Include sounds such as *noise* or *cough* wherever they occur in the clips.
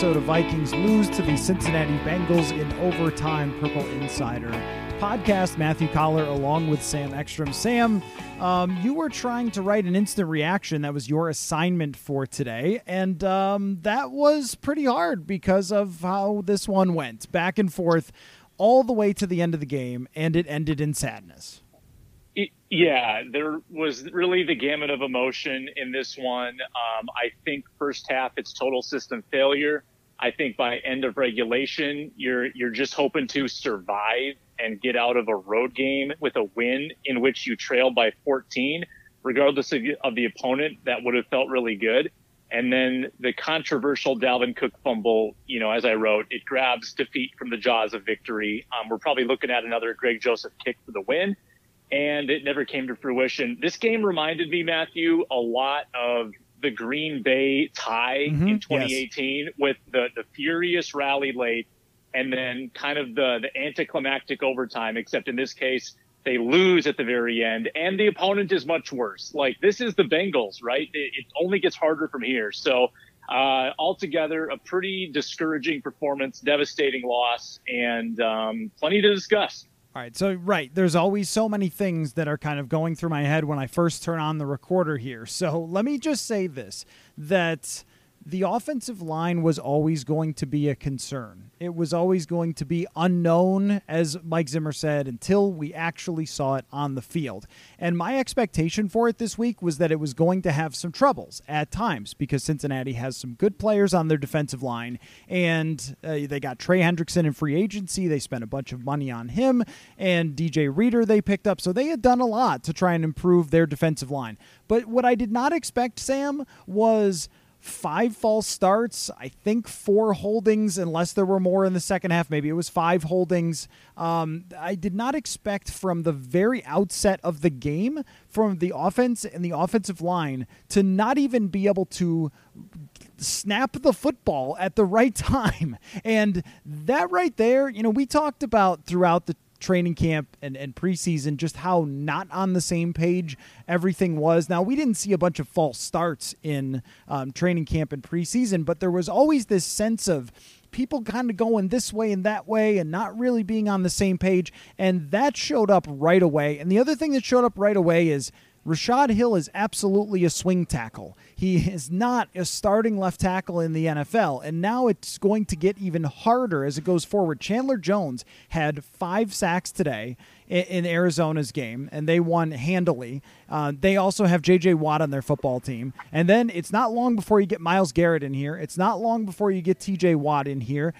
Minnesota Vikings lose to the Cincinnati Bengals in overtime. Purple Insider podcast. Matthew Coller along with Sam Ekstrom. Sam, um, you were trying to write an instant reaction. That was your assignment for today, and um, that was pretty hard because of how this one went back and forth all the way to the end of the game, and it ended in sadness. Yeah, there was really the gamut of emotion in this one. Um, I think first half it's total system failure. I think by end of regulation, you're you're just hoping to survive and get out of a road game with a win in which you trail by 14, regardless of, of the opponent. That would have felt really good. And then the controversial Dalvin Cook fumble, you know, as I wrote, it grabs defeat from the jaws of victory. Um, we're probably looking at another Greg Joseph kick for the win and it never came to fruition. This game reminded me, Matthew, a lot of the Green Bay tie mm-hmm, in 2018 yes. with the, the furious rally late and then kind of the, the anticlimactic overtime, except in this case, they lose at the very end and the opponent is much worse. Like this is the Bengals, right? It, it only gets harder from here. So, uh, altogether, a pretty discouraging performance, devastating loss, and um, plenty to discuss. All right, so right, there's always so many things that are kind of going through my head when I first turn on the recorder here. So let me just say this that the offensive line was always going to be a concern. It was always going to be unknown, as Mike Zimmer said, until we actually saw it on the field. And my expectation for it this week was that it was going to have some troubles at times because Cincinnati has some good players on their defensive line. And uh, they got Trey Hendrickson in free agency. They spent a bunch of money on him and DJ Reader they picked up. So they had done a lot to try and improve their defensive line. But what I did not expect, Sam, was five false starts, I think four holdings, unless there were more in the second half. Maybe it was five holdings. Um, I did not expect from the very outset of the game, from the offense and the offensive line, to not even be able to snap the football at the right *laughs* time. And that right there, you know, we talked about throughout the training camp and, and preseason just how not on the same page everything was. Now, we didn't see a bunch of false starts in um, training camp and preseason, but there was always this sense of people kind of going this way and that way and not really being on the same page. And that showed up right away. And the other thing that showed up right away is Rashad Hill is absolutely a swing tackle. He is not a starting left tackle in the NFL, and now it's going to get even harder as it goes forward. Chandler Jones had five sacks today in, Arizona's game, and they won handily. Uh, they also have J.J. Watt on their football team, and then it's not long before you get Myles Garrett in here. It's not long before you get T.J. Watt in here.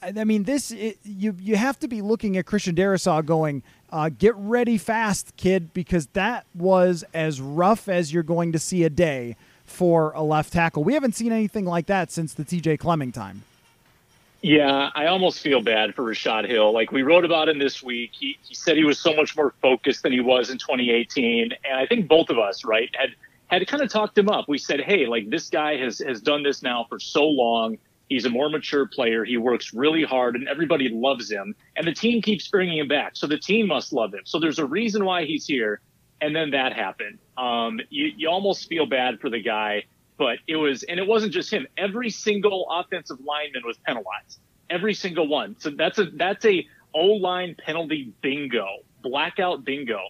I, mean, this it, you you have to be looking at Christian Darrisaw going, uh, get ready fast, kid, because that was as rough as you're going to see a day for a left tackle. We haven't seen anything like that since the TJ Clemming time. Yeah, I almost feel bad for Rashad Hill. Like we wrote about him this week. He, he said he was so much more focused than he was in 2018. And I think both of us, right, had had kind of talked him up. We said, hey, like this guy has has done this now for so long. He's a more mature player. He works really hard and everybody loves him. And the team keeps bringing him back. So the team must love him. So there's a reason why he's here and then that happened. Um, you, you almost feel bad for the guy, but it was, and it wasn't just him. Every single offensive lineman was penalized. Every single one. So that's a that's a O line penalty bingo, blackout bingo.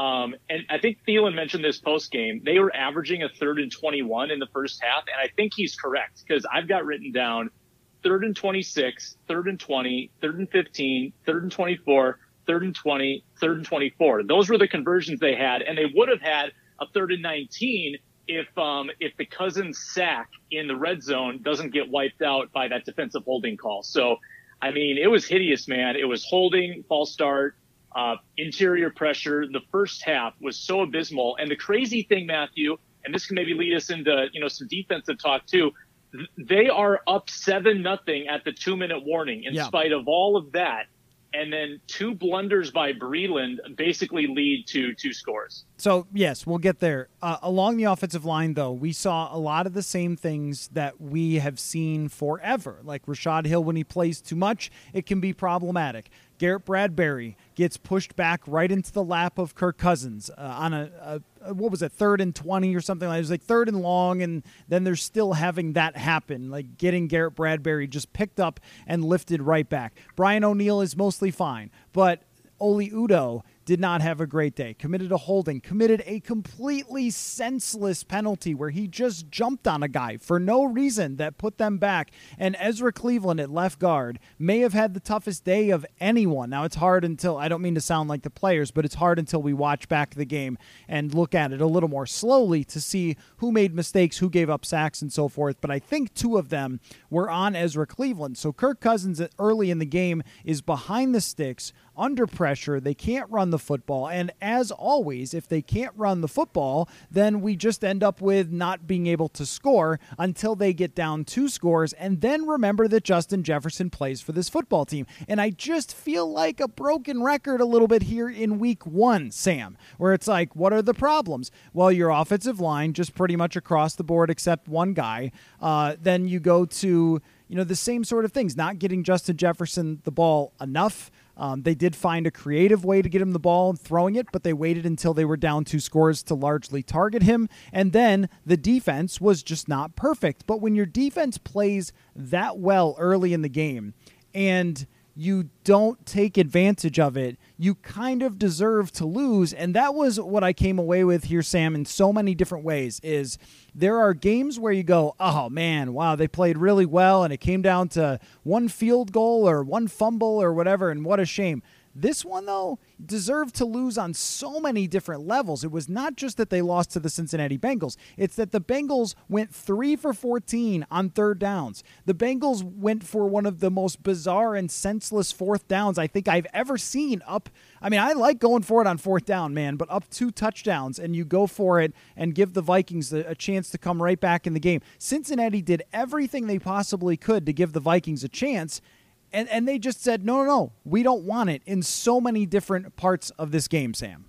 Um, and I think Thielen mentioned this post game. They were averaging a third and 21 in the first half, and I think he's correct because I've got written down third and 26, third and 20, third and 15, third and 24 third and 20, third and 24. Those were the conversions they had, and they would have had a third and 19 if um, if the Cousins sack in the red zone doesn't get wiped out by that defensive holding call. So, I mean, it was hideous, man. It was holding, false start, uh, interior pressure. The first half was so abysmal. And the crazy thing, Matthew, and this can maybe lead us into you know some defensive talk too. They are up seven nothing at the two minute warning. In yeah. spite of all of that, and then two blunders by Breeland basically lead to two scores. So, yes, we'll get there. Uh, along the offensive line, though, we saw a lot of the same things that we have seen forever. Like Rashad Hill, when he plays too much, it can be problematic. Garrett Bradbury gets pushed back right into the lap of Kirk Cousins uh, on a, a, what was it, third and 20 or something like that. It was like third and long, and then they're still having that happen, like getting Garrett Bradbury just picked up and lifted right back. Brian O'Neill is mostly fine, but Oli Udoh did not have a great day. Committed a holding, committed a completely senseless penalty where he just jumped on a guy for no reason that put them back. And Ezra Cleveland at left guard may have had the toughest day of anyone. Now, it's hard until, I don't mean to sound like the players, but it's hard until we watch back the game and look at it a little more slowly to see who made mistakes, who gave up sacks, and so forth. But I think two of them were on Ezra Cleveland. So Kirk Cousins early in the game is behind the sticks under pressure. They can't run the football. And as always, if they can't run the football, then we just end up with not being able to score until they get down two scores. And then remember that Justin Jefferson plays for this football team. And I just feel like a broken record a little bit here in week one, Sam, where it's like, what are the problems? Well, your offensive line just pretty much across the board except one guy. Uh, then you go to you know the same sort of things not getting justin jefferson the ball enough um, they did find a creative way to get him the ball and throwing it, but they waited until they were down two scores to largely target him. And then the defense was just not perfect. But when your defense plays that well early in the game and you don't take advantage of it, you kind of deserve to lose. And that was what I came away with here, Sam, in so many different ways is there are games where you go, oh man, wow, they played really well and it came down to one field goal or one fumble or whatever, and what a shame. This one, though, deserved to lose on so many different levels. It was not just that they lost to the Cincinnati Bengals, it's that the Bengals went 3 for 14 on third downs. The Bengals went for one of the most bizarre and senseless fourth downs I think I've ever seen up. I mean, I like going for it on fourth down, man, but up two touchdowns and you go for it and give the Vikings a chance to come right back in the game. Cincinnati did everything they possibly could to give the Vikings a chance and and they just said no, no, no, we don't want it in so many different parts of this game, Sam.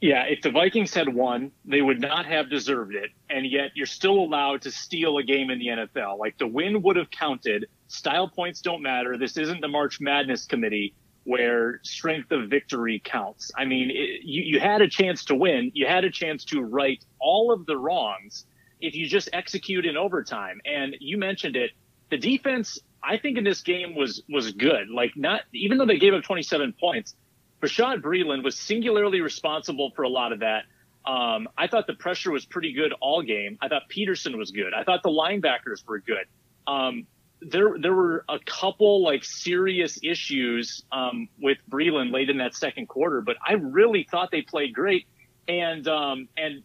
Yeah, if the Vikings had won, they would not have deserved it, and yet you're still allowed to steal a game in the NFL. Like the win would have counted. Style points don't matter. This isn't the March Madness committee where strength of victory counts. I mean, it, you, you had a chance to win. You had a chance to right all of the wrongs if you just execute in overtime. And you mentioned it. The defense I think in this game was was good. Like not even though they gave up 27 points, Bashaud Breeland was singularly responsible for a lot of that. Um, I thought the pressure was pretty good all game. I thought Peterson was good. I thought the linebackers were good. Um, there there were a couple like serious issues um, with Breeland late in that second quarter, but I really thought they played great. And um, and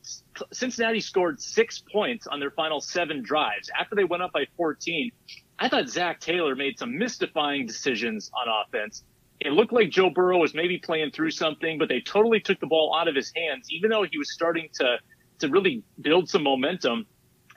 Cincinnati scored six points on their final seven drives after they went up by 14. I thought Zac Taylor made some mystifying decisions on offense. It looked like Joe Burrow was maybe playing through something, but they totally took the ball out of his hands, even though he was starting to to really build some momentum.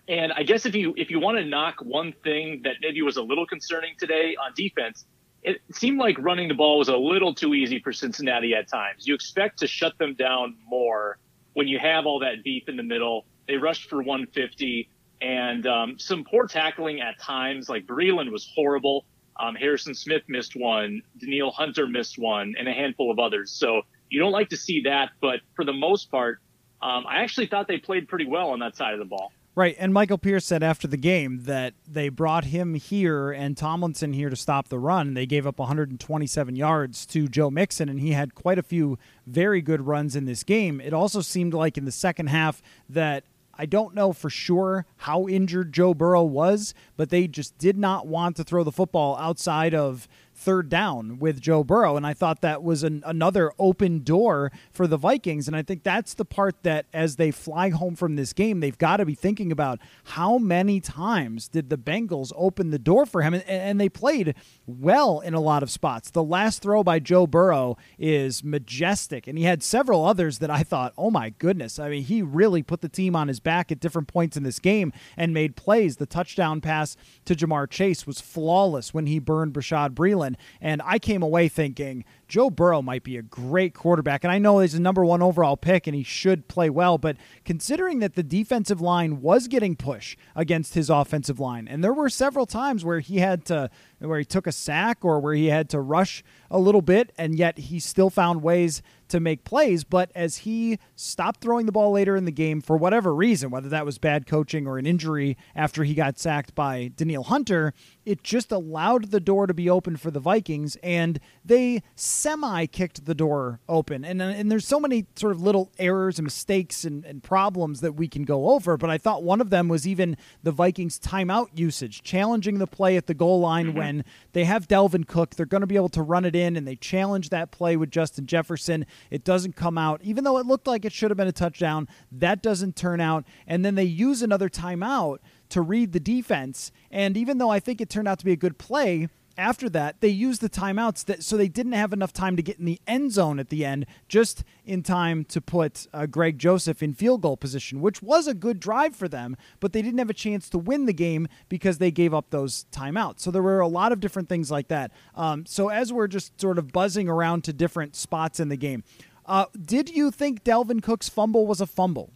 And I guess if you if you want to knock one thing that maybe was a little concerning today on defense, it seemed like running the ball was a little too easy for Cincinnati at times. You expect to shut them down more when you have all that beef in the middle. They rushed for 150 and um, some poor tackling at times. Like Breeland was horrible. Um, Harrison Smith missed one. Danielle Hunter missed one, and a handful of others. So you don't like to see that, but for the most part, um, I actually thought they played pretty well on that side of the ball. Right, and Michael Pierce said after the game that they brought him here and Tomlinson here to stop the run. They gave up 127 yards to Joe Mixon, and he had quite a few very good runs in this game. It also seemed like in the second half that I don't know for sure how injured Joe Burrow was, but they just did not want to throw the football outside of third down with Joe Burrow. And I thought that was an, another open door for the Vikings. And I think that's the part that as they fly home from this game, they've got to be thinking about how many times did the Bengals open the door for him? And, and they played well in a lot of spots. The last throw by Joe Burrow is majestic. And he had several others that I thought, oh my goodness. I mean, he really put the team on his back at different points in this game and made plays. The touchdown pass to Ja'Marr Chase was flawless when he burned Bashaud Breeland. And I came away thinking Joe Burrow might be a great quarterback. And I know he's a number one overall pick and he should play well, but considering that the defensive line was getting push against his offensive line, and there were several times where he had to where he took a sack or where he had to rush a little bit, and yet he still found ways to make plays. But as he stopped throwing the ball later in the game for whatever reason, whether that was bad coaching or an injury after he got sacked by Danielle Hunter, it just allowed the door to be open for the Vikings, and they semi kicked the door open. And, and there's so many sort of little errors and mistakes and, and problems that we can go over, but I thought one of them was even the Vikings' timeout usage, challenging the play at the goal line mm-hmm. when they have Dalvin Cook. They're going to be able to run it in, and they challenge that play with Justin Jefferson. It doesn't come out, even though it looked like it should have been a touchdown. That doesn't turn out. And then they use another timeout to read the defense. And even though I think it turned out to be a good play, after that, they used the timeouts that, so they didn't have enough time to get in the end zone at the end, just in time to put uh, Greg Joseph in field goal position, which was a good drive for them, but they didn't have a chance to win the game because they gave up those timeouts. So there were a lot of different things like that. Um, so as we're just sort of buzzing around to different spots in the game, uh, did you think Dalvin Cook's fumble was a fumble?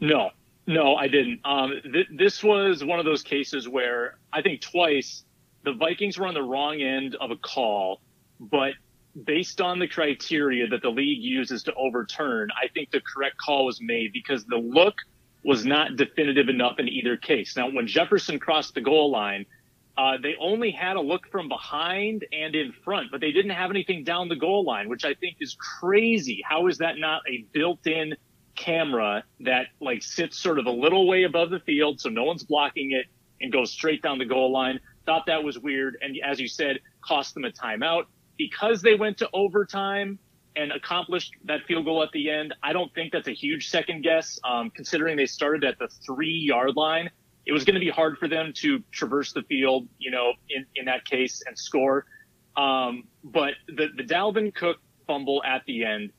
No, no, I didn't. Um, th- this was one of those cases where I think twice the Vikings were on the wrong end of a call, but based on the criteria that the league uses to overturn, I think the correct call was made because the look was not definitive enough in either case. Now, when Jefferson crossed the goal line, uh, they only had a look from behind and in front, but they didn't have anything down the goal line, which I think is crazy. How is that not a built-in camera that like sits sort of a little way above the field, so no one's blocking it, and goes straight down the goal line? Thought that was weird, and as you said, cost them a timeout because they went to overtime and accomplished that field goal at the end. I don't think that's a huge second guess, um, considering they started at the three yard line it was going to be hard for them to traverse the field, you know, in, in that case and score. Um, but the, the Dalvin Cook fumble at the end,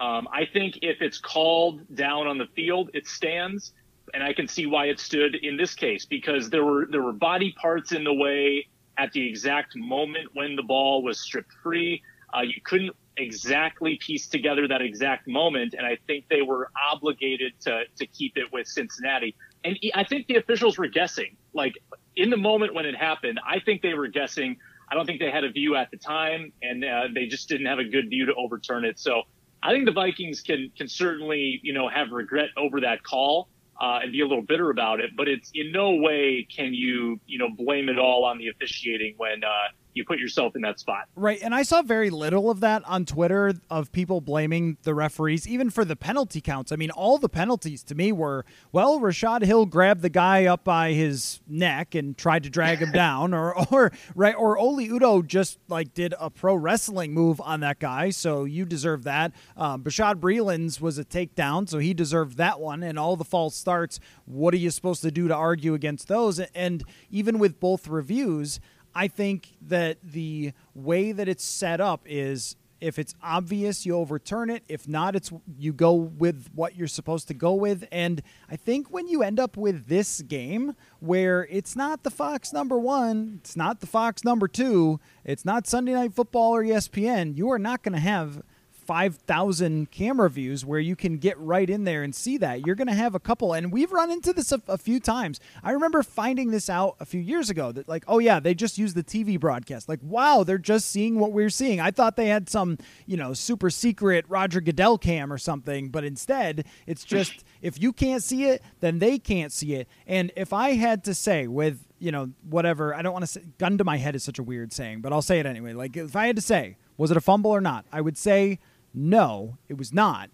um, I think if it's called down on the field, it stands. And I can see why it stood in this case because there were there were body parts in the way at the exact moment when the ball was stripped free. Uh, you couldn't exactly piece together that exact moment, and I think they were obligated to to keep it with Cincinnati and I think the officials were guessing. Like in the moment when it happened, I think they were guessing. I don't think they had a view at the time, and uh, they just didn't have a good view to overturn it. So I think the Vikings can can certainly you know have regret over that call uh, and be a little bitter about it. But it's in no way can you you know blame it all on the officiating when uh, you put yourself in that spot. Right. And I saw very little of that on Twitter of people blaming the referees, even for the penalty counts. I mean, all the penalties to me were, well, Rashad Hill grabbed the guy up by his neck and tried to drag him *laughs* down, or or right, or Oli Udoh just like did a pro wrestling move on that guy, so you deserve that. Um, Bashaud Breeland's was a takedown, so he deserved that one. And all the false starts, what are you supposed to do to argue against those? And even with both reviews, I think that the way that it's set up is if it's obvious, you overturn it. If not, it's you go with what you're supposed to go with. And I think when you end up with this game where it's not the Fox number one, it's not the Fox number two, it's not Sunday Night Football or ESPN, you are not going to have 5,000 camera views where you can get right in there and see that. You're going to have a couple, and we've run into this a, a, few times. I remember finding this out a few years ago that, like, oh, yeah, they just use the TV broadcast. Like, wow, they're just seeing what we're seeing. I thought they had some, you know, super secret Roger Goodell cam or something, but instead, it's just if you can't see it, then they can't see it. And if I had to say, with, you know, whatever, I don't want to say, gun to my head is such a weird saying, but I'll say it anyway. Like, if I had to say, was it a fumble or not? I would say, no, it was not.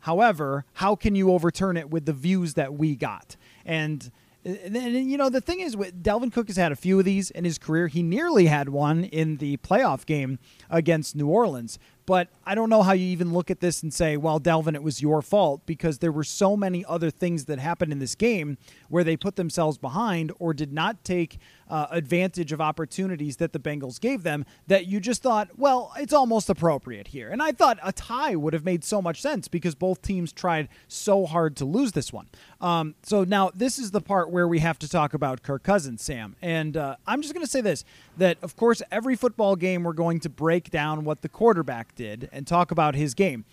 However, how can you overturn it with the views that we got? And and, you know the thing is, Dalvin Cook has had a few of these in his career. He nearly had one in the playoff game against New Orleans. But I don't know how you even look at this and say, well, Dalvin, it was your fault because there were so many other things that happened in this game where they put themselves behind or did not take uh, advantage of opportunities that the Bengals gave them that you just thought, well, it's almost appropriate here. And I thought a tie would have made so much sense because both teams tried so hard to lose this one. Um, so now this is the part where we have to talk about Kirk Cousins, Sam. And uh, I'm just going to say this that, of course, every football game we're going to break down what the quarterback did and talk about his game.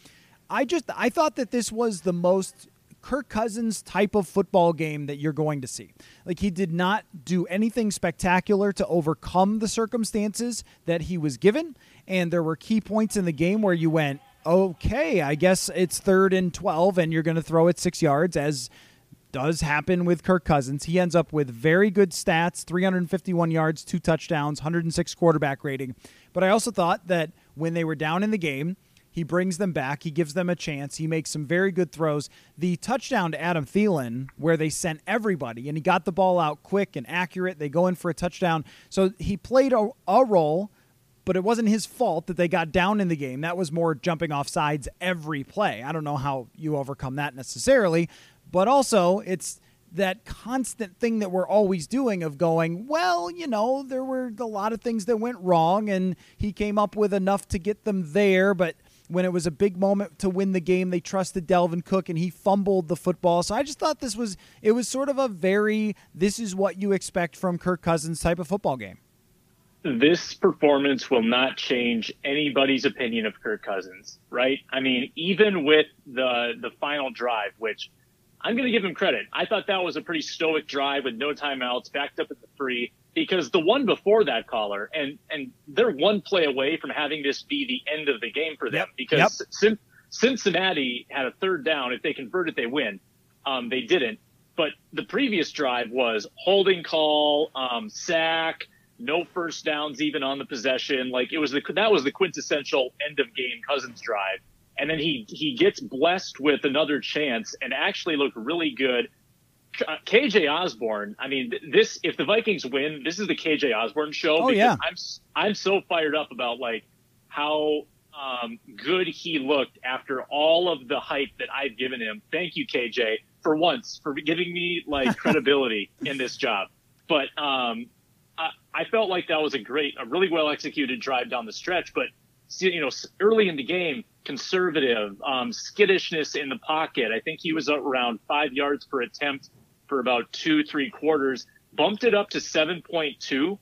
I just I thought that this was the most Kirk Cousins type of football game that you're going to see. Like he did not do anything spectacular to overcome the circumstances that he was given, and there were key points in the game where you went, "Okay, I guess it's third and 12 and you're going to throw it 6 yards as does happen with Kirk Cousins. He ends up with very good stats 351 yards, two touchdowns, 106 quarterback rating. But I also thought that when they were down in the game, he brings them back. He gives them a chance. He makes some very good throws. The touchdown to Adam Thielen, where they sent everybody and he got the ball out quick and accurate. They go in for a touchdown. So he played a, a role, but it wasn't his fault that they got down in the game. That was more jumping off sides every play. I don't know how you overcome that necessarily, but also it's that constant thing that we're always doing of going, well, you know, there were a lot of things that went wrong and he came up with enough to get them there, but when it was a big moment to win the game, they trusted Dalvin Cook and he fumbled the football. So I just thought this was it was sort of a very this is what you expect from Kirk Cousins type of football game. This performance will not change anybody's opinion of Kirk Cousins, right? I mean, even with the the final drive, which I'm going to give him credit. I thought that was a pretty stoic drive with no timeouts, backed up at the three because the one before that caller and and they're one play away from having this be the end of the game for them yep. because yep. Cincinnati had a third down. If they convert it, they win. Um, they didn't. But the previous drive was holding call, um, sack, no first downs even on the possession. Like it was the that was the quintessential end of game Cousins drive. And then he he gets blessed with another chance and actually looked really good KJ Osborne, I mean, this if the Vikings win, this is the KJ Osborne show. Oh yeah, I'm I'm so fired up about like how um, good he looked after all of the hype that I've given him. Thank you, KJ, for once for giving me like *laughs* credibility in this job. But um, I, I felt like that was a great, a really well executed drive down the stretch. But you know, early in the game, conservative, um, skittishness in the pocket. I think he was around five yards per attempt for about two, three quarters, bumped it up to 7.2.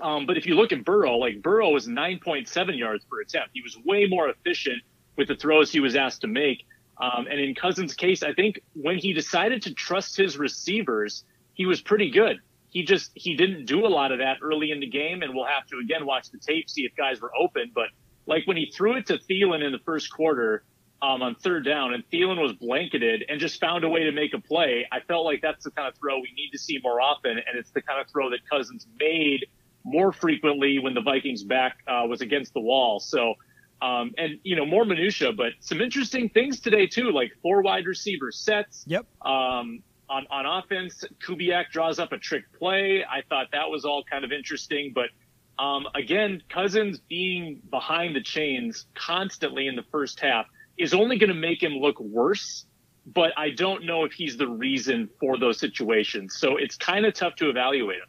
Um, but if you look at Burrow, like Burrow was 9.7 yards per attempt. He was way more efficient with the throws he was asked to make. Um, and in Cousins' case, I think when he decided to trust his receivers, he was pretty good. He just he didn't do a lot of that early in the game, and we'll have to again watch the tape see if guys were open. But like when he threw it to Thielen in the first quarter, um, on third down, and Thielen was blanketed and just found a way to make a play. I felt like that's the kind of throw we need to see more often, and it's the kind of throw that Cousins made more frequently when the Vikings' back uh, was against the wall. So, um, and you know, more minutia, but some interesting things today too, like four wide receiver sets. Yep. Um, on on offense, Kubiak draws up a trick play. I thought that was all kind of interesting, but. Um, again, Cousins being behind the chains constantly in the first half is only going to make him look worse. But I don't know if he's the reason for those situations. So it's kind of tough to evaluate him.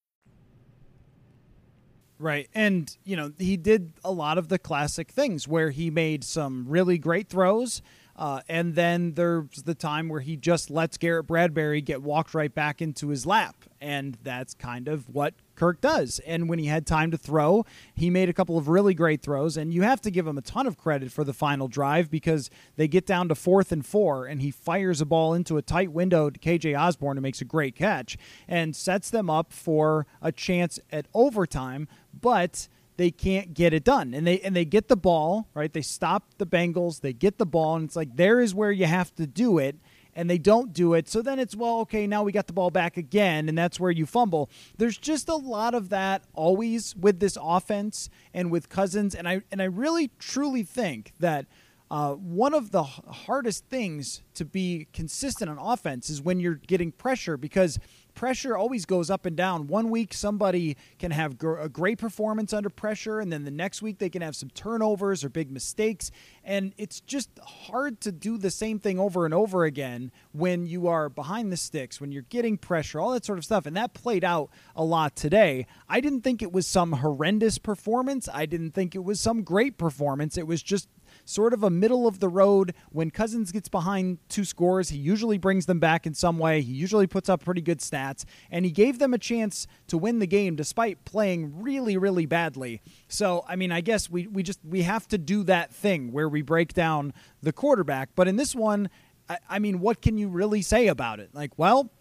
Right. And, you know, he did a lot of the classic things where he made some really great throws Uh, and then there's the time where he just lets Garrett Bradbury get walked right back into his lap. And that's kind of what Kirk does. And when he had time to throw, he made a couple of really great throws. And you have to give him a ton of credit for the final drive because they get down to fourth and four, and he fires a ball into a tight window to KJ Osborne, and makes a great catch and sets them up for a chance at overtime. But they can't get it done. And they and they get the ball, right? They stop the Bengals, they get the ball, and it's like there is where you have to do it. And they don't do it. So then it's, well, okay, now we got the ball back again, and that's where you fumble. There's just a lot of that always with this offense and with Cousins. And I and I really truly think that uh, one of the hardest things to be consistent on offense is when you're getting pressure because pressure always goes up and down. One week, somebody can have gr- a great performance under pressure, and then the next week, they can have some turnovers or big mistakes. And it's just hard to do the same thing over and over again when you are behind the sticks, when you're getting pressure, all that sort of stuff. And that played out a lot today. I didn't think it was some horrendous performance, I didn't think it was some great performance. It was just sort of a middle of the road. When Cousins gets behind two scores, he usually brings them back in some way. He usually puts up pretty good stats, and he gave them a chance to win the game despite playing really, really badly. So, I mean, I guess we, we just we have to do that thing where we break down the quarterback. But in this one, I, I mean, what can you really say about it? Like, well,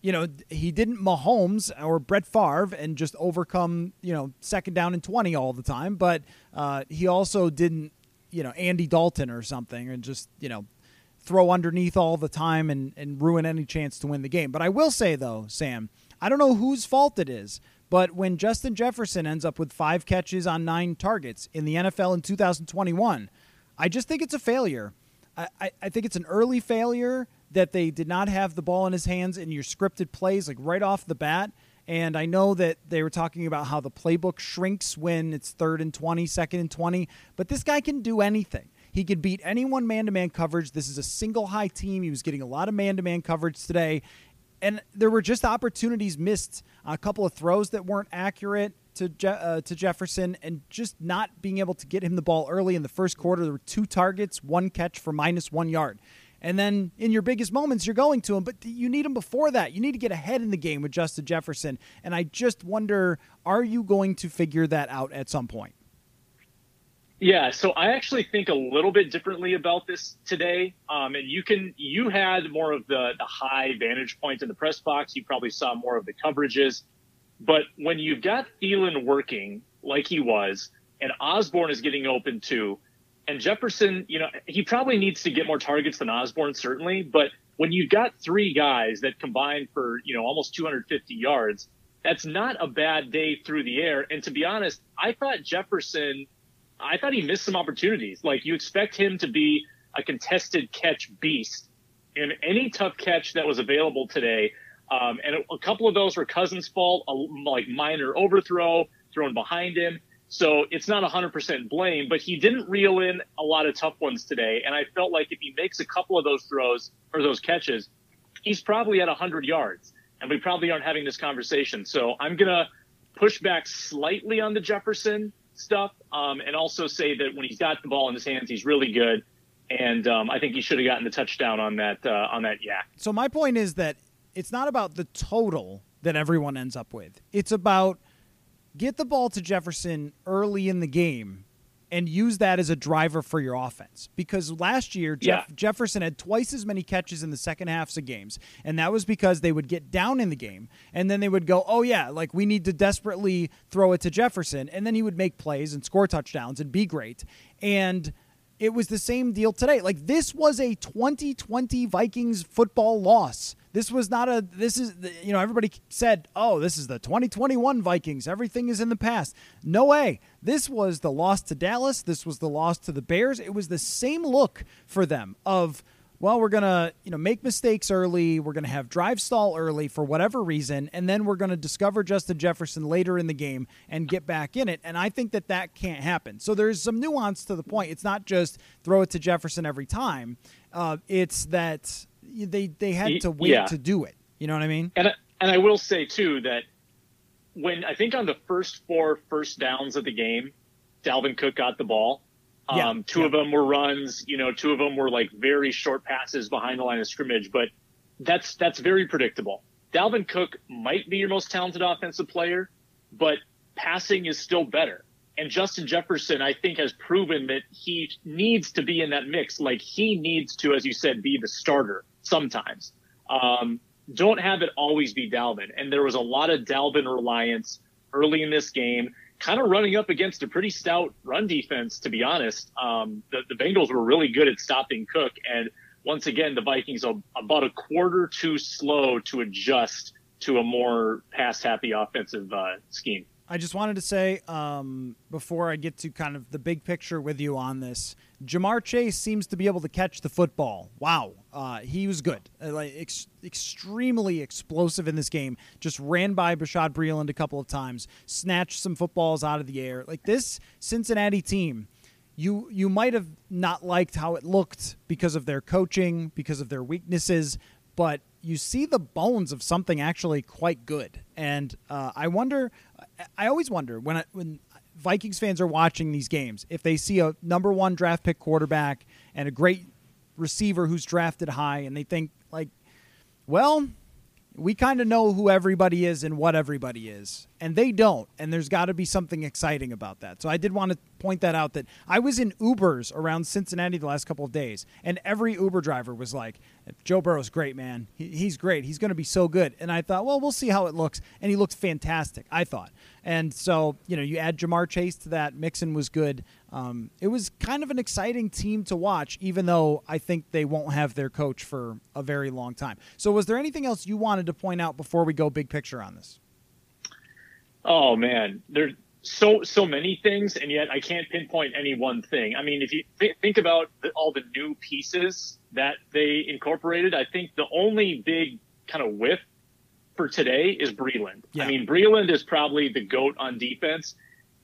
you know, he didn't Mahomes or Brett Favre and just overcome, you know, second down and 20 all the time, but uh, he also didn't you know Andy Dalton or something and just you know throw underneath all the time and, and ruin any chance to win the game. But I will say though, Sam, I don't know whose fault it is, but when Justin Jefferson ends up with five catches on nine targets in the NFL in 2021, I just think it's a failure. I, I, I think it's an early failure that they did not have the ball in his hands in your scripted plays like right off the bat and I know that they were talking about how the playbook shrinks when it's third and 20, second and 20, but this guy can do anything. He could beat anyone man to man coverage. This is a single high team. He was getting a lot of man to man coverage today. And there were just opportunities missed, a couple of throws that weren't accurate to Je- uh, to Jefferson, and just not being able to get him the ball early in the first quarter. There were two targets, one catch for minus one yard. And then in your biggest moments, you're going to him, but you need him before that. You need to get ahead in the game with Justin Jefferson. And I just wonder are you going to figure that out at some point? Yeah, so I actually think a little bit differently about this today. Um, and you can, you had more of the, the high vantage point in the press box. You probably saw more of the coverages. But when you've got Thielen working like he was, and Osborne is getting open too, and Jefferson, you know, he probably needs to get more targets than Osborne, certainly. But when you've got three guys that combine for, you know, almost 250 yards, that's not a bad day through the air. And to be honest, I thought Jefferson, I thought he missed some opportunities. Like you expect him to be a contested catch beast in any tough catch that was available today. Um, and a couple of those were Cousins' fault, a, like minor overthrow thrown behind him. So it's not 100% blame, but he didn't reel in a lot of tough ones today. And I felt like if he makes a couple of those throws or those catches, he's probably at 100 yards. And we probably aren't having this conversation. So I'm going to push back slightly on the Jefferson stuff um, and also say that when he's got the ball in his hands, he's really good. And um, I think he should have gotten the touchdown on that uh, on that YAC. So my point is that it's not about the total that everyone ends up with. It's about get the ball to Jefferson early in the game and use that as a driver for your offense. Because last year, Jeff, yeah. Jefferson had twice as many catches in the second halves of games. And that was because they would get down in the game and then they would go, oh, yeah, like we need to desperately throw it to Jefferson. And then he would make plays and score touchdowns and be great. And it was the same deal today. Like this was a 2020 Vikings football loss. This was not a this is you know everybody said, "Oh, this is the 2021 Vikings. Everything is in the past." No way. This was the loss to Dallas. This was the loss to the Bears. It was the same look for them of well, we're going to, you know, make mistakes early. We're going to have drive stall early for whatever reason, and then we're going to discover Justin Jefferson later in the game and get back in it. And I think that that can't happen. So there's some nuance to the point. It's not just throw it to Jefferson every time. Uh, it's that they they had to wait yeah. to do it. You know what I mean? And and I will say too that when I think on the first four first downs of the game, Dalvin Cook got the ball Yeah, um, two yeah. of them were runs. You know, two of them were like very short passes behind the line of scrimmage. But that's that's very predictable. Dalvin Cook might be your most talented offensive player, but passing is still better. And Justin Jefferson, I think, has proven that he needs to be in that mix. Like he needs to, as you said, be the starter sometimes. Um, don't have it always be Dalvin. And there was a lot of Dalvin reliance early in this game, kind of running up against a pretty stout run defense, to be honest. Um, the, the Bengals were really good at stopping Cook. And once again, the Vikings are about a quarter too slow to adjust to a more pass happy offensive uh, scheme. I just wanted to say um, before I get to kind of the big picture with you on this, Ja'Marr Chase seems to be able to catch the football. Wow, uh, he was good, uh, like ex- extremely explosive in this game. Just ran by Bashaud Breeland a couple of times, snatched some footballs out of the air. Like this Cincinnati team, you you might have not liked how it looked because of their coaching, because of their weaknesses, but you see the bones of something actually quite good. And uh, I wonder, I always wonder when I, when Vikings fans are watching these games if they see a number one draft pick quarterback and a great receiver who's drafted high, and they think like, well, we kind of know who everybody is and what everybody is, and they don't. And there's got to be something exciting about that. So I did want to point that out that I was in Ubers around Cincinnati the last couple of days, and every Uber driver was like, Joe Burrow's great, man. He, he's great. He's going to be so good. And I thought, well, we'll see how it looks. And he looked fantastic, I thought. And so, you know, you add Ja'Marr Chase to that. Mixon was good. Um, it was kind of an exciting team to watch, even though I think they won't have their coach for a very long time. So, was there anything else you wanted to point out before we go big picture on this? Oh man, there's so so many things, and yet I can't pinpoint any one thing. I mean, if you th- think about the, all the new pieces that they incorporated, I think the only big kind of whiff for today is Breeland. Yeah. I mean, Breeland is probably the goat on defense,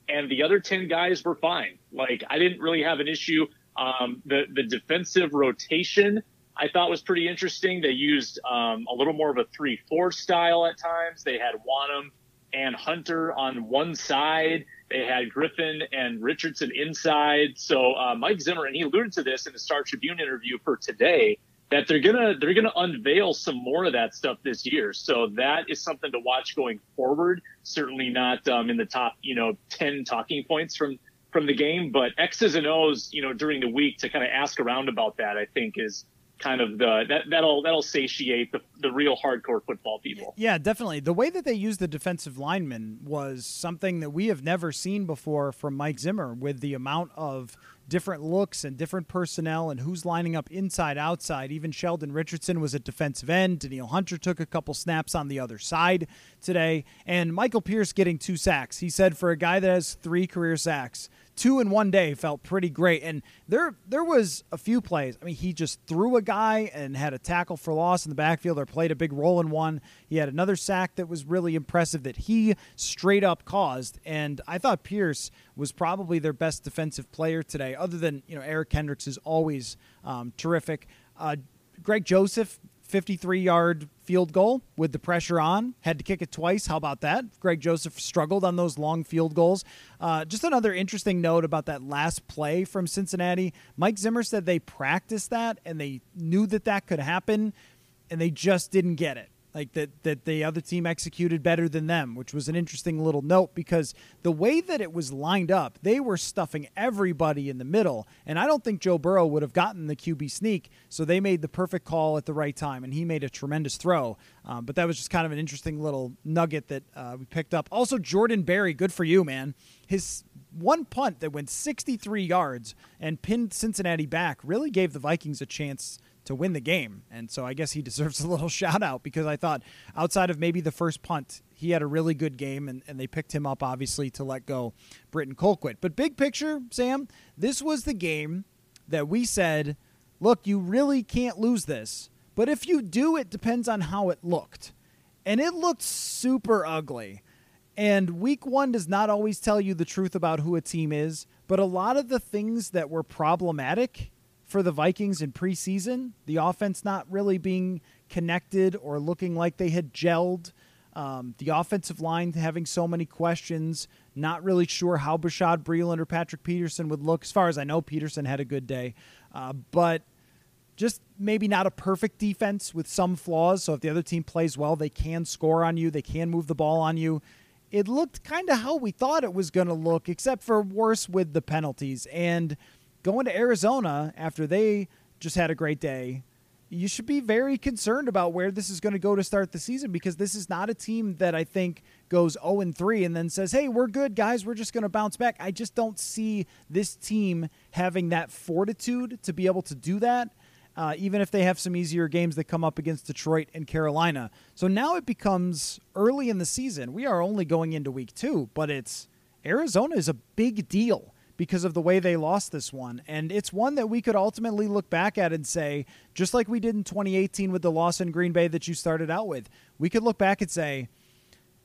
and the other ten guys were fine. Like I didn't really have an issue. Um, the the defensive rotation I thought was pretty interesting. They used um, a little more of a three four style at times. They had Wonnum and Hunter on one side. They had Griffen and Richardson inside. So uh, Mike Zimmer, and he alluded to this in the Star Tribune interview for today that they're gonna they're gonna unveil some more of that stuff this year. So that is something to watch going forward. Certainly not um, in the top you know ten talking points from from the game, but X's and O's you know during the week to kind of ask around about that I think is kind of the that that'll that'll satiate the, the real hardcore football people. Yeah, definitely. The way that they use the defensive linemen was something that we have never seen before from Mike Zimmer with the amount of different looks and different personnel and who's lining up inside outside. Even Sheldon Richardson was at defensive end. Danielle Hunter took a couple snaps on the other side today. And Michael Pierce getting two sacks. He said for a guy that has three career sacks, two in one day felt pretty great. And there there was a few plays. I mean, he just threw a guy and had a tackle for loss in the backfield or played a big role in one. He had another sack that was really impressive that he straight up caused. And I thought Pierce was probably their best defensive player today, other than, you know, Eric Kendricks is always um, terrific. Uh, Greg Joseph 53 yard field goal with the pressure on. Had to kick it twice. How about that? Greg Joseph struggled on those long field goals. Uh, just another interesting note about that last play from Cincinnati. Mike Zimmer said they practiced that and they knew that that could happen and they just didn't get it like that that the other team executed better than them, which was an interesting little note because the way that it was lined up, they were stuffing everybody in the middle, and I don't think Joe Burrow would have gotten the QB sneak, so they made the perfect call at the right time, and he made a tremendous throw. Um, but that was just kind of an interesting little nugget that uh, we picked up. Also, Jordan Berry, good for you, man. His one punt that went 63 yards and pinned Cincinnati back really gave the Vikings a chance to win the game. And so I guess he *laughs* deserves a little shout out because I thought outside of maybe the first punt, he had a really good game and, and they picked him up obviously to let go Britton Colquitt. But big picture, Sam, this was the game that we said, look, you really can't lose this. But if you do, it depends on how it looked. And it looked super ugly. And week one does not always tell you the truth about who a team is, but a lot of the things that were problematic for the Vikings in preseason. The offense not really being connected or looking like they had gelled. Um, the offensive line having so many questions, not really sure how Bashaud Breeland or Patrick Peterson would look. As far as I know, Peterson had a good day, uh, but just maybe not a perfect defense with some flaws. So if the other team plays well, they can score on you, they can move the ball on you. It looked kind of how we thought it was going to look, except for worse with the penalties. And going to Arizona after they just had a great day you should be very concerned about where this is going to go to start the season because this is not a team that I think goes 0 and 3 and then says, "Hey, we're good, guys. We're just going to bounce back." I just don't see this team having that fortitude to be able to do that. Uh, even if they have some easier games that come up against Detroit and Carolina. So now it becomes early in the season. We are only going into week two, but it's Arizona is a big deal because of the way they lost this one. And it's one that we could ultimately look back at and say, just like we did in 2018 with the loss in Green Bay that you started out with, we could look back and say,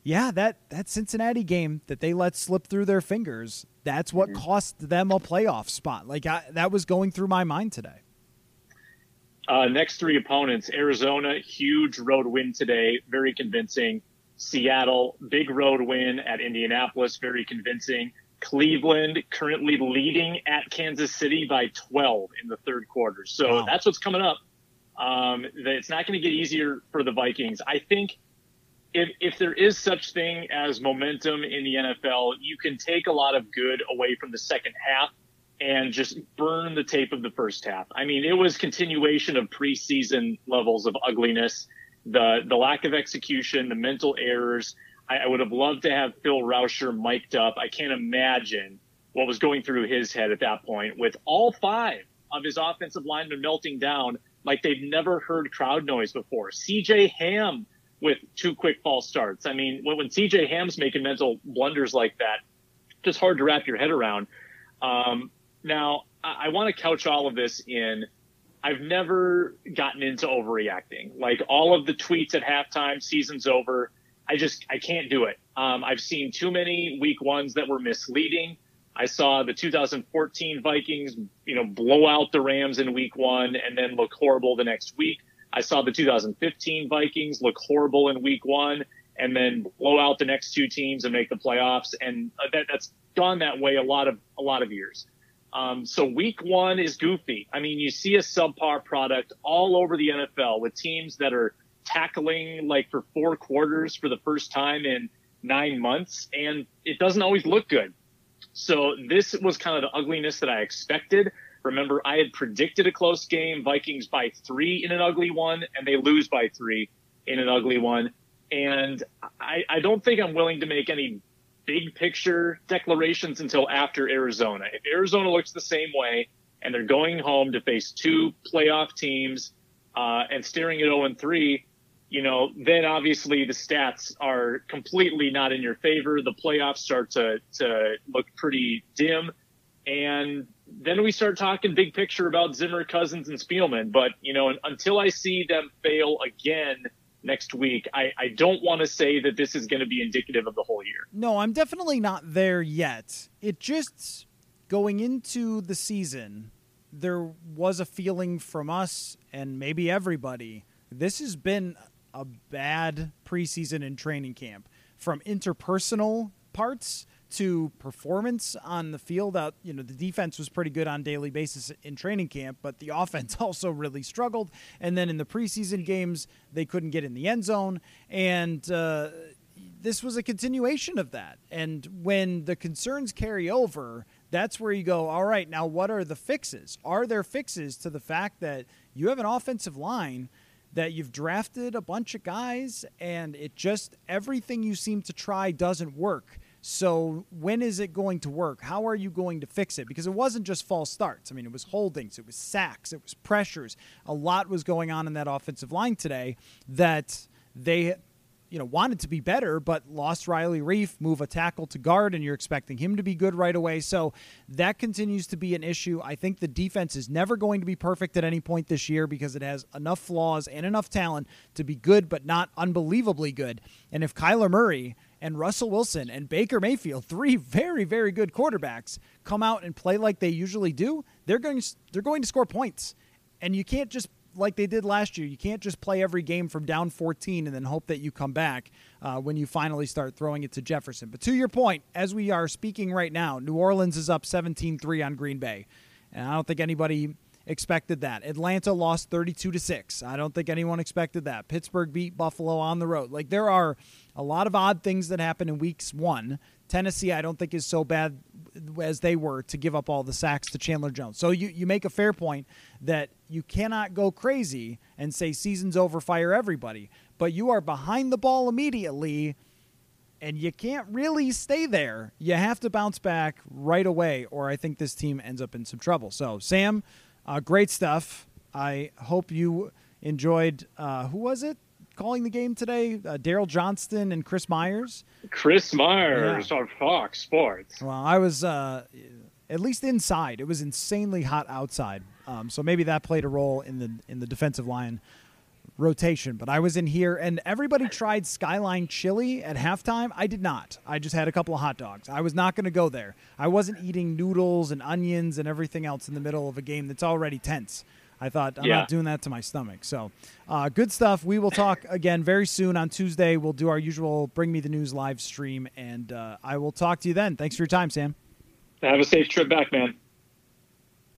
yeah, that, that Cincinnati game that they let slip through their fingers, that's what mm-hmm. cost them a playoff spot. Like I, that was going through my mind today. Uh, next three opponents Arizona, huge road win today, very convincing. Seattle, big road win at Indianapolis, very convincing. Cleveland currently leading at Kansas City by 12 in the third quarter. So wow. that's what's coming up. Um, it's not going to get easier for the Vikings. I think if, if there is such thing as momentum in the NFL, you can take a lot of good away from the second half and just burn the tape of the first half. I mean, it was continuation of preseason levels of ugliness, the the lack of execution, the mental errors. I, I would have loved to have Phil Rauscher mic'd up. I can't imagine what was going through his head at that point with all five of his offensive linemen melting down like they've never heard crowd noise before. CJ Ham with two quick false starts. I mean, when, when CJ Ham's making mental blunders like that, just hard to wrap your head around. Um, now, I, I want to couch all of this in I've never gotten into overreacting. Like all of the tweets at halftime, season's over. I just I can't do it. Um, I've seen too many week ones that were misleading. I saw the 2014 Vikings, you know, blow out the Rams in week one and then look horrible the next week. I saw the 2015 Vikings look horrible in week one and then blow out the next two teams and make the playoffs. And uh, that, that's gone that way a lot of a lot of years. Um, so week one is goofy. I mean, you see a subpar product all over the NFL with teams that are tackling like for four quarters for the first time in nine months, and it doesn't always look good. So this was kind of the ugliness that I expected. Remember, I had predicted a close game, Vikings by three in an ugly one, and they lose by three in an ugly one. And I, I don't think I'm willing to make any big picture declarations until after Arizona. If Arizona looks the same way and they're going home to face two playoff teams uh, and staring at 0 and 3, you know, then obviously the stats are completely not in your favor. The playoffs start to, to look pretty dim. And then we start talking big picture about Zimmer, Cousins, and Spielman. But, you know, until I see them fail again next week, I, I don't want to say that this is going to be indicative of the whole year. No, I'm definitely not there yet. It just going into the season, there was a feeling from us and maybe everybody. This has been a bad preseason and training camp. From interpersonal parts to performance on the field out you know the defense was pretty good on daily basis in training camp but the *laughs* offense also really struggled. And then in the preseason games they couldn't get in the end zone. And uh, this was a continuation of that. And when the concerns carry over that's where you go all right now what are the fixes? Are there fixes to the fact that you have an offensive line that you've drafted a bunch of guys and it just everything you seem to try doesn't work. So when is it going to work? How are you going to fix it? Because it wasn't just false starts. I mean, it was holdings, it was sacks, it was pressures. A lot was going on in that offensive line today that they you know, wanted to be better, but lost Riley Reiff, move a tackle to guard, and you're expecting him to be good right away. So that continues to be an issue. I think the defense is never going to be perfect at any point this year because it has enough flaws and enough talent to be good, but not unbelievably good. And if Kyler Murray and Russell Wilson and Baker Mayfield, three very, very good quarterbacks, come out and play like they usually do, they're going they're going to score points. And you can't just like they did last year. You can't just play every game from down 14 and then hope that you come back uh, when you finally start throwing it to Jefferson. But to your point, as we are speaking right now, New Orleans is up 17 3 on Green Bay. And I don't think anybody expected that. Atlanta lost 32 to 6. I don't think anyone expected that. Pittsburgh beat Buffalo on the road. Like there are a lot of odd things that happen in weeks 1. Tennessee I don't think is so bad as they were to give up all the sacks to Chandler Jones. So you you make a fair point that you cannot go crazy and say season's over fire everybody, but you are behind the ball immediately and you can't really stay there. You have to bounce back right away, or I think this team ends up in some trouble. So, Sam, uh, great stuff. I hope you enjoyed. Uh, who was it calling the game today? Uh, Daryl Johnston and Chris Myers. Chris Myers yeah. on Fox Sports. Well, I was uh, at least inside. It was insanely hot outside, um, so maybe that played a role in the in the defensive line rotation. But I was in here, and everybody tried Skyline Chili at halftime. I did not. I just had a couple of hot dogs. I was not going to go there. I wasn't eating noodles and onions and everything else in the middle of a game that's already tense. I thought I'm yeah. not doing that to my stomach. So, uh, good stuff. We will talk *laughs* again very soon on Tuesday. We'll do our usual Bring Me the News live stream, and uh, I will talk to you then. Thanks for your time, Sam. Have a safe trip back, man.